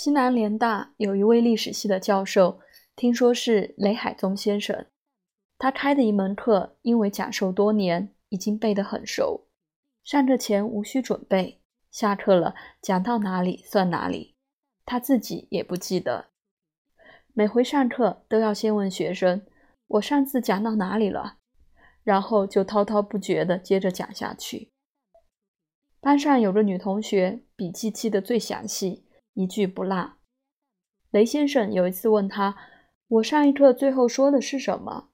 西南联大有一位历史系的教授，听说是雷海宗先生。他开的一门课，因为讲授多年，已经背得很熟。上课前无需准备，下课了讲到哪里算哪里，他自己也不记得。每回上课都要先问学生：“我上次讲到哪里了？”然后就滔滔不绝地接着讲下去。班上有个女同学，笔记记得最详细。一句不落。雷先生有一次问他：“我上一课最后说的是什么？”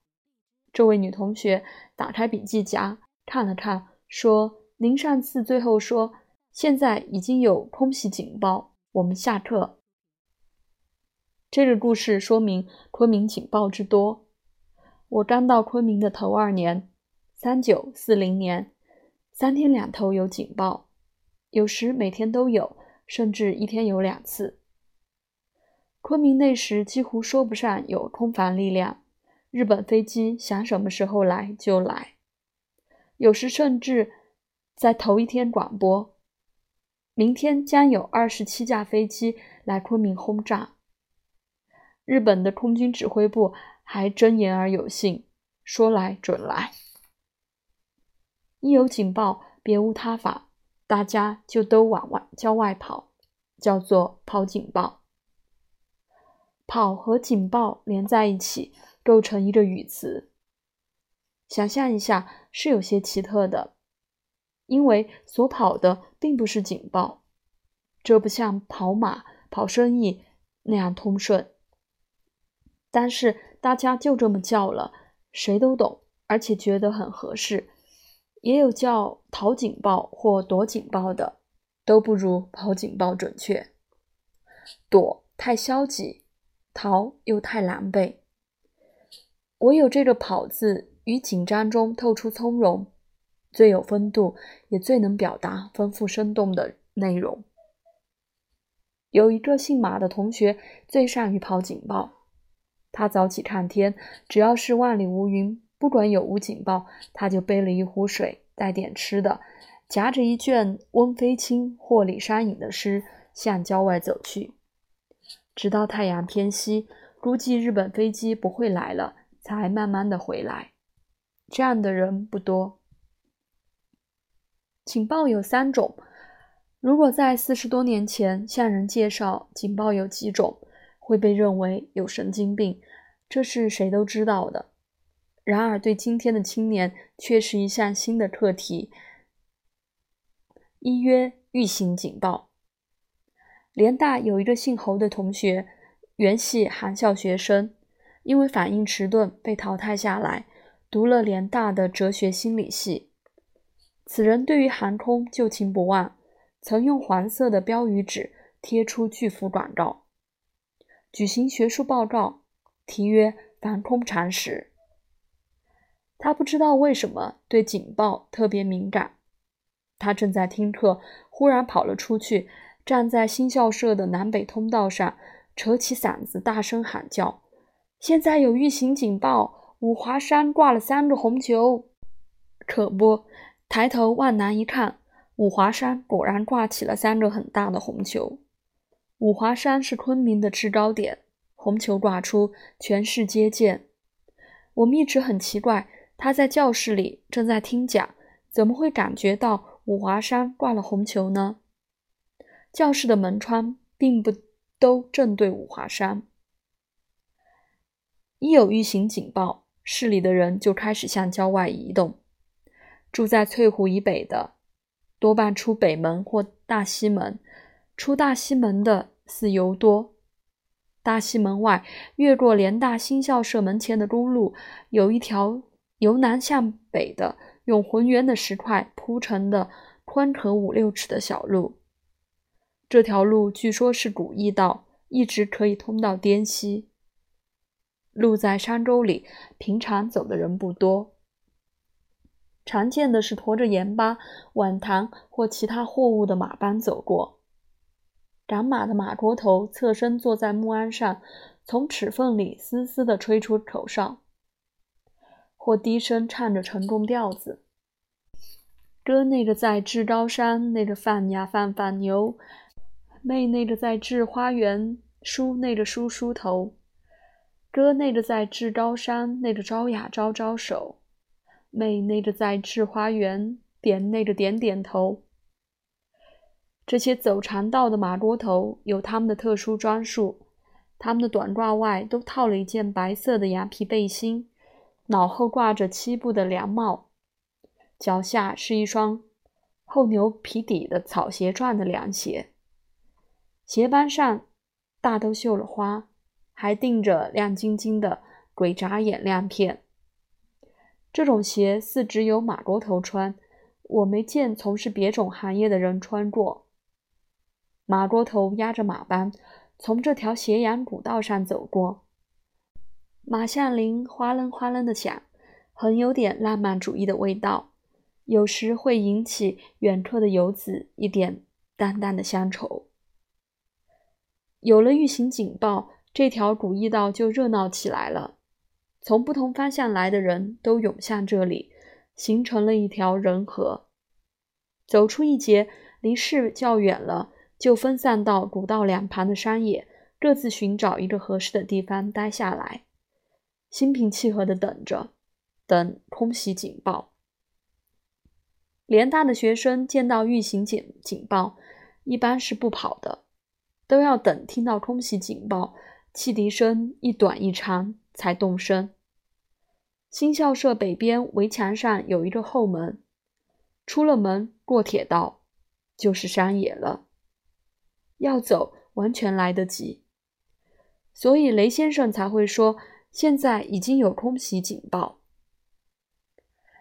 这位女同学打开笔记夹看了看，说：“您上次最后说，现在已经有空袭警报，我们下课。”这个故事说明昆明警报之多。我刚到昆明的头二年，三九四零年，三天两头有警报，有时每天都有。甚至一天有两次。昆明那时几乎说不上有空防力量，日本飞机想什么时候来就来，有时甚至在头一天广播，明天将有二十七架飞机来昆明轰炸。日本的空军指挥部还真言而有信，说来准来，一有警报，别无他法。大家就都往外郊外跑，叫做跑警报。跑和警报连在一起，构成一个语词。想象一下，是有些奇特的，因为所跑的并不是警报，这不像跑马、跑生意那样通顺。但是大家就这么叫了，谁都懂，而且觉得很合适。也有叫逃警报或躲警报的，都不如跑警报准确。躲太消极，逃又太狼狈。唯有这个“跑”字于紧张中透出从容，最有风度，也最能表达丰富生动的内容。有一个姓马的同学最善于跑警报，他早起看天，只要是万里无云。不管有无警报，他就背了一壶水，带点吃的，夹着一卷温飞卿或李商隐的诗，向郊外走去。直到太阳偏西，估计日本飞机不会来了，才慢慢的回来。这样的人不多。警报有三种，如果在四十多年前向人介绍警报有几种，会被认为有神经病，这是谁都知道的。然而，对今天的青年却是一项新的课题。一曰预警警报。联大有一个姓侯的同学，原系航校学生，因为反应迟钝被淘汰下来，读了联大的哲学心理系。此人对于航空旧情不忘，曾用黄色的标语纸贴出巨幅广告，举行学术报告，题曰《防空常识》。他不知道为什么对警报特别敏感。他正在听课，忽然跑了出去，站在新校舍的南北通道上，扯起嗓子大声喊叫：“现在有预警警报！五华山挂了三个红球！”可不，抬头往南一看，五华山果然挂起了三个很大的红球。五华山是昆明的制高点，红球挂出，全市皆见。我们一直很奇怪。他在教室里正在听讲，怎么会感觉到五华山挂了红球呢？教室的门窗并不都正对五华山。一有预警警报，市里的人就开始向郊外移动。住在翠湖以北的，多半出北门或大西门；出大西门的似尤多。大西门外，越过联大新校舍门前的公路，有一条。由南向北的，用浑圆的石块铺成的宽可五六尺的小路。这条路据说是古驿道，一直可以通到滇西。路在山沟里，平常走的人不多。常见的是驮着盐巴、碗糖或其他货物的马帮走过。赶马的马锅头侧身坐在木鞍上，从齿缝里嘶嘶地吹出口哨。或低声唱着沉重调子，哥那个在至高山，那个放呀放放牛，妹那个在治花园，梳那个梳梳头，哥那个在治高山，那个招呀招招手，妹那个在治花园，点那个点点头。这些走长道的马多头有他们的特殊装束，他们的短褂外都套了一件白色的羊皮背心，脑后挂着七步的凉帽，脚下是一双厚牛皮底的草鞋状的凉鞋。鞋帮上大都绣了花，还钉着亮晶晶的鬼眨眼亮片。这种鞋似只有马多头穿，我没见从事别种行业的人穿过。马多头压着马鞍，从这条斜阳古道上走过，马项铃哗楞哗楞的响，很有点浪漫主义的味道，有时会引起远客的游子一点淡淡的乡愁。有了预警警报，这条古驿道就热闹起来了。从不同方向来的人都涌向这里，形成了一条人河。走出一截，离市较远了，就分散到古道两旁的山野，各自寻找一个合适的地方待下来，心平气和地等着，等空袭警报。联大的学生见到预行警警报，一般是不跑的。都要等听到空袭警报，汽笛声一短一长才动身。新校舍北边围墙上有一个后门，出了门过铁道就是山野了，要走完全来得及。所以雷先生才会说，现在已经有空袭警报。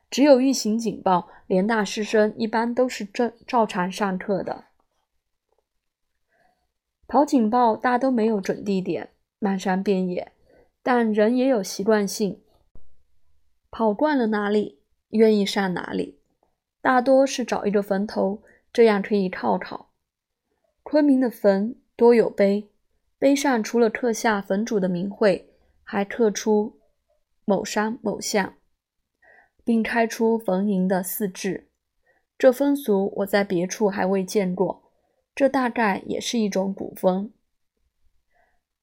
只有预警警报，联大师生一般都是正照常上课的。跑警报大都没有准地点，漫山遍野，但人也有习惯性，跑惯了哪里，愿意上哪里。大多是找一个坟头，这样可以靠靠。昆明的坟多有碑，碑上除了刻下坟主的名讳，还刻出某山某巷，并开出逢迎的四字。这风俗我在别处还未见过。这大概也是一种古风。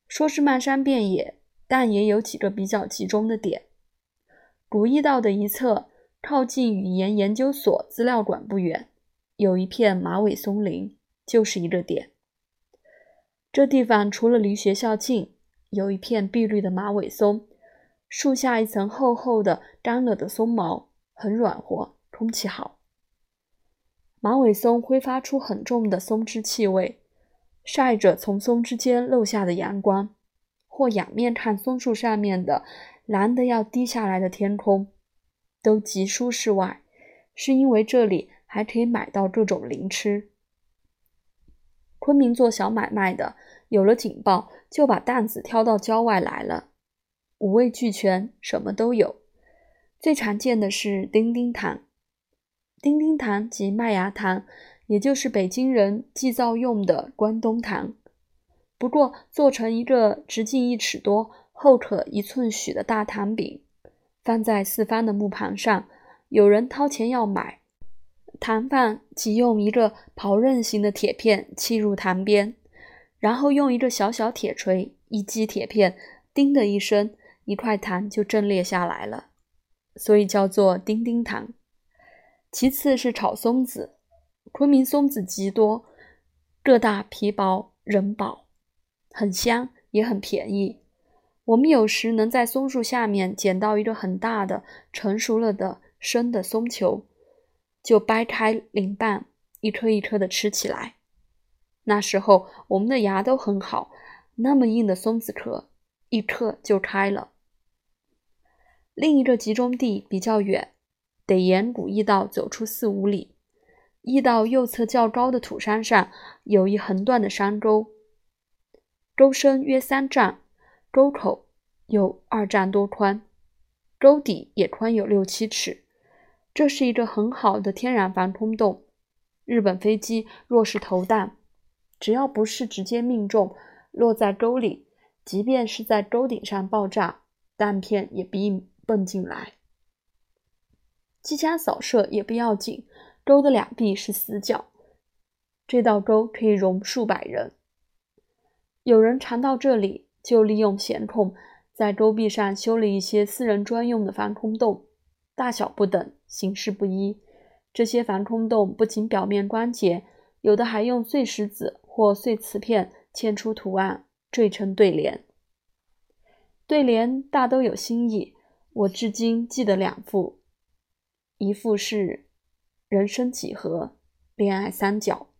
说是漫山遍野，但也有几个比较集中的点。古驿道的一侧，靠近语言研究所资料馆不远，有一片马尾松林，就是一个点。这地方除了离学校近，有一片碧绿的马尾松，树下一层厚厚的干了的松毛，很软和，空气好。马尾松挥发出很重的松枝气味，晒着从松枝间漏下的阳光，或仰面看松树上面的蓝的要滴下来的天空，都极舒适。外，是因为这里还可以买到各种零吃。昆明做小买卖的，有了警报就把担子挑到郊外来了，五味俱全，什么都有。最常见的是丁丁糖。丁丁糖及麦芽糖，也就是北京人祭灶用的关东糖，不过做成一个直径一尺多、厚可一寸许的大糖饼，放在四方的木盘上。有人掏钱要买，糖贩即用一个刨刃形的铁片砌入糖边，然后用一个小小铁锤一击铁片，叮的一声，一块糖就震裂下来了，所以叫做叮叮糖。其次是炒松子，昆明松子极多，个大皮薄，人饱，很香，也很便宜。我们有时能在松树下面捡到一个很大的成熟了的生的松球，就掰开鳞瓣，一颗一颗的吃起来。那时候我们的牙都很好，那么硬的松子壳，一嗑就开了。另一个集中地比较远。得沿古驿道走出四五里，驿道右侧较高的土山上有一横断的山沟，沟深约三丈，沟口有二丈多宽，沟底也宽有六七尺。这是一个很好的天然防空洞。日本飞机若是投弹，只要不是直接命中，落在沟里，即便是在沟顶上爆炸，弹片也不易蹦进来。机枪扫射也不要紧，沟的两壁是死角，这道沟可以容数百人。有人常到这里，就利用闲空，在沟壁上修了一些私人专用的防空洞，大小不等，形式不一。这些防空洞不仅表面光洁，有的还用碎石子或碎瓷片嵌出图案，缀成对联。对联大都有新意，我至今记得两副，一副是“人生几何，恋爱三角”，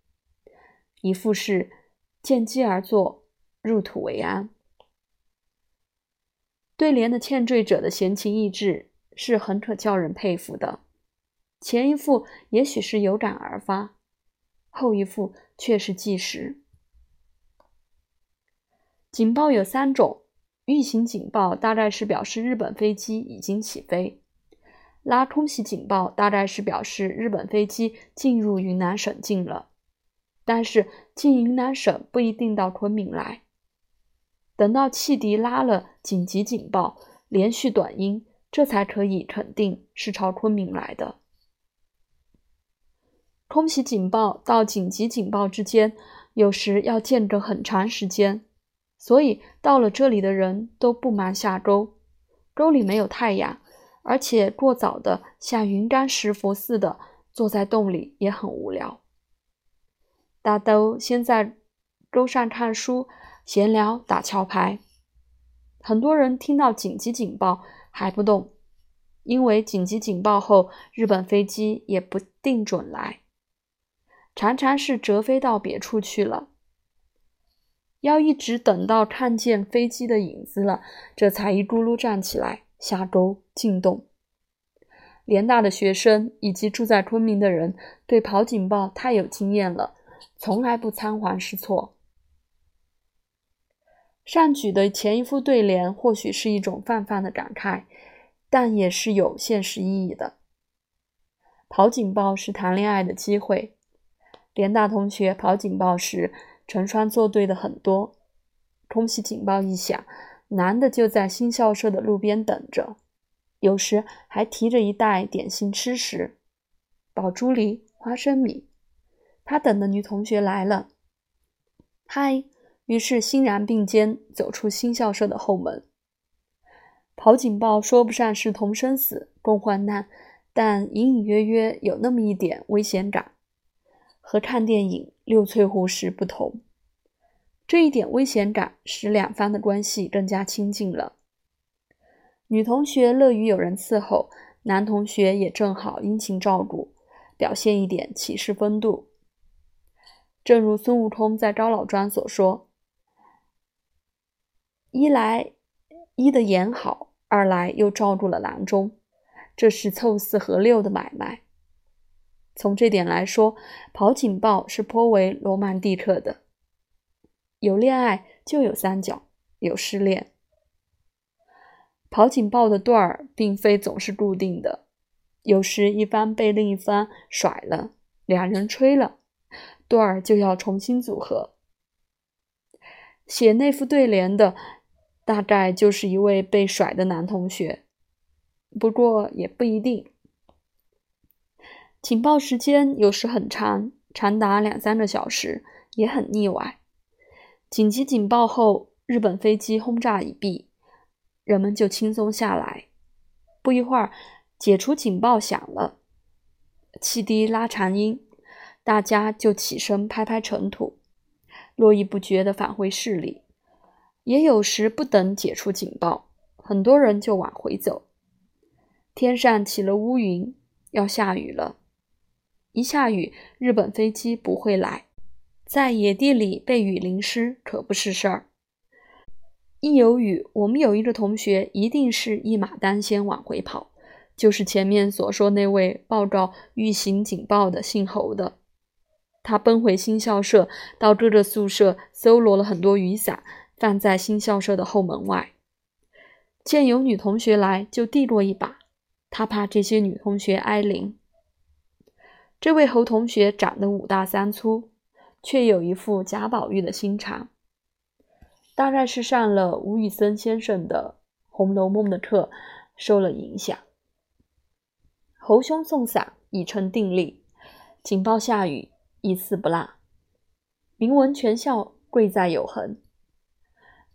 一副是“见机而作，入土为安”。对联的欠缀者的闲情逸致是很可叫人佩服的。前一副也许是有感而发，后一副却是计时。警报有三种，预行警报大概是表示日本飞机已经起飞；拉空袭警报大概是表示日本飞机进入云南省境了。但是进云南省不一定到昆明来，等到汽笛拉了紧急警报，连续短音，这才可以肯定是朝昆明来的。空袭警报到紧急警报之间，有时要间隔很长时间，所以到了这里的人都不忙下沟。沟里没有太阳，而且过早的像云冈石佛似的坐在洞里也很无聊。大都先在沟上看书、闲聊、打桥牌。很多人听到紧急警报还不动，因为紧急警报后日本飞机也不定准来。常常是折飞到别处去了，要一直等到看见飞机的影子了，这才一咕噜站起来下沟进洞。联大的学生以及住在昆明的人对跑警报太有经验了，从来不仓皇失措。上举的前一副对联或许是一种泛泛的感慨，但也是有现实意义的。跑警报是谈恋爱的机会。联大同学跑警报时，成双作对的很多。空袭警报一响，男的就在新校舍的路边等着，有时还提着一袋点心吃食，宝珠梨、花生米。他等的女同学来了，嗨，于是欣然并肩走出新校舍的后门。跑警报说不上是同生死共患难，但隐隐约约有那么一点危险感。和看电影《六翠湖》时不同，这一点危险感使两方的关系更加亲近了。女同学乐于有人伺候，男同学也正好殷勤照顾，表现一点骑士风度。正如孙悟空在高老庄所说：“一来医的眼好，二来又照顾了郎中，这是凑四合六的买卖。”从这点来说，跑警报是颇为罗曼蒂克的。有恋爱就有三角，有失恋。跑警报的段儿并非总是固定的，有时一方被另一方甩了，两人吹了，段儿就要重新组合。写那副对联的，大概就是一位被甩的男同学，不过也不一定。警报时间有时很长，长达两三个小时，也很腻歪。紧急警报后，日本飞机轰炸已毕，人们就轻松下来。不一会儿，解除警报响了，汽笛拉长音，大家就起身拍拍尘土，络绎不绝地返回市里。也有时不等解除警报，很多人就往回走。天上起了乌云，要下雨了。一下雨，日本飞机不会来。在野地里被雨淋湿可不是事儿。一有雨，我们有一个同学一定是一马当先往回跑，就是前面所说那位报告预行警报的姓侯的。他奔回新校舍，到各个宿舍搜罗了很多雨伞，放在新校舍的后门外。见有女同学来，就递过一把。他怕这些女同学挨淋。这位侯同学长得五大三粗，却有一副贾宝玉的心肠，大概是上了吴宇森先生的《红楼梦》的课，受了影响。侯兄送伞已成定例，警报下雨一丝不落。名闻全校，贵在有恒。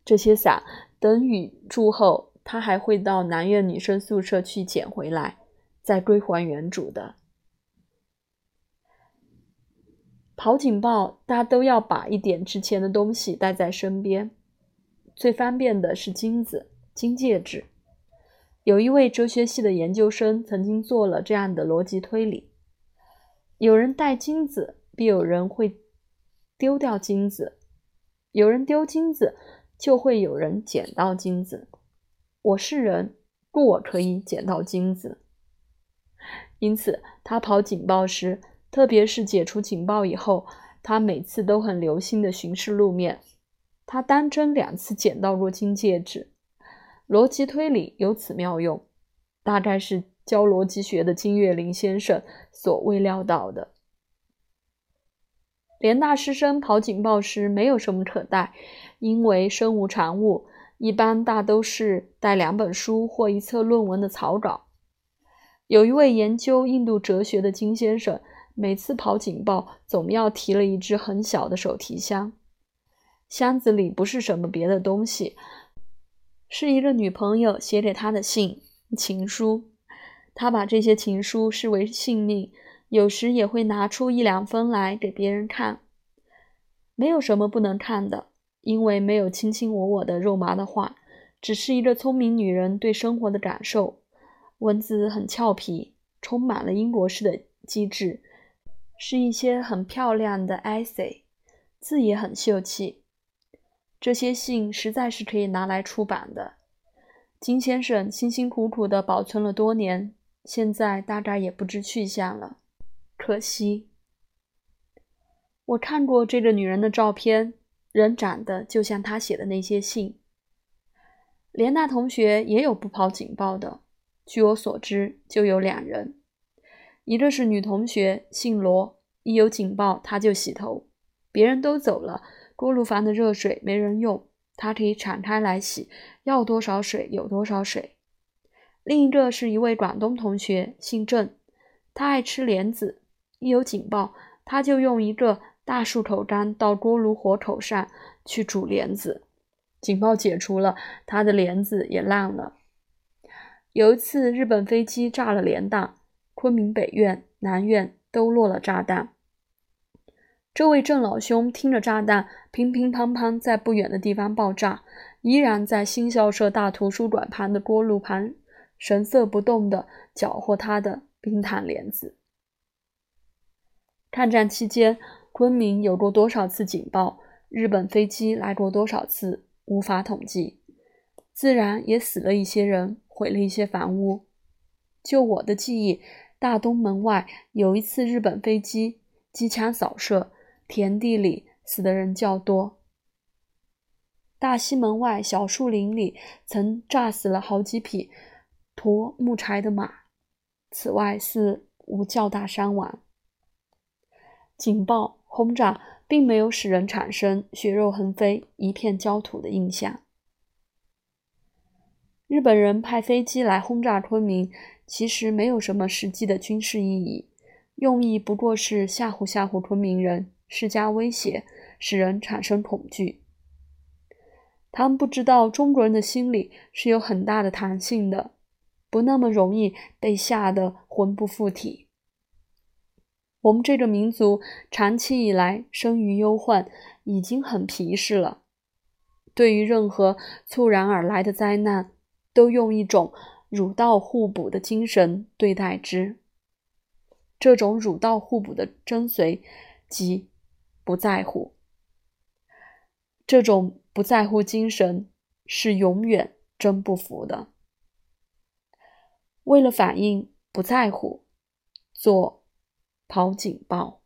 这些伞等雨住后，他还会到南苑女生宿舍去捡回来，再归还原主的。跑警报，大家都要把一点值钱的东西带在身边。最方便的是金子、金戒指。有一位哲学系的研究生曾经做了这样的逻辑推理：有人带金子，必有人会丢掉金子；有人丢金子，就会有人捡到金子。我是人，故我可以捡到金子。因此，他跑警报时。特别是解除警报以后，他每次都很留心地巡视路面。他当真两次捡到过金戒指。逻辑推理有此妙用，大概是教逻辑学的金岳霖先生所未料到的。联大师生跑警报时没有什么可带，因为身无长物，一般大都是带两本书或一册论文的草稿。有一位研究印度哲学的金先生。每次跑警报，总要提了一只很小的手提箱，箱子里不是什么别的东西，是一个女朋友写给他的信情书。他把这些情书视为性命，有时也会拿出一两封来给别人看。没有什么不能看的，因为没有卿卿我我的肉麻的话，只是一个聪明女人对生活的感受。文字很俏皮，充满了英国式的机智。是一些很漂亮的 essay，字也很秀气。这些信实在是可以拿来出版的。金先生辛辛苦苦地保存了多年，现在大概也不知去向了，可惜。我看过这个女人的照片，人长得就像她写的那些信。连娜同学也有不跑警报的，据我所知，就有两人。一个是女同学，姓罗，一有警报她就洗头。别人都走了，锅炉房的热水没人用，她可以敞开来洗，要多少水有多少水。另一个是一位广东同学，姓郑，他爱吃莲子，一有警报，他就用一个大树头干到锅炉火口上去煮莲子。警报解除了，他的莲子也烂了。有一次，日本飞机炸了连档。昆明北院、南院都落了炸弹。这位郑老兄听着炸弹乒乒乓乓在不远的地方爆炸，依然在新校舍大图书馆旁的锅炉旁神色不动地搅和他的冰糖莲子。抗战期间，昆明有过多少次警报？日本飞机来过多少次？无法统计。自然也死了一些人，毁了一些房屋。就我的记忆。大东门外有一次日本飞机机枪扫射，田地里死的人较多。大西门外小树林里曾炸死了好几匹驮木柴的马。此外似无较大伤亡。警报轰炸并没有使人产生血肉横飞、一片焦土的印象。日本人派飞机来轰炸昆明。其实没有什么实际的军事意义，用意不过是吓唬吓唬昆明人，施加威胁，使人产生恐惧。他们不知道中国人的心理是有很大的弹性的，不那么容易被吓得魂不附体。我们这个民族长期以来生于忧患，已经很皮实了，对于任何猝然而来的灾难，都用一种。儒道互补的精神对待之，这种儒道互补的真髓即不在乎。这种不在乎精神是永远征不服的。为了反应不在乎，做跑警报。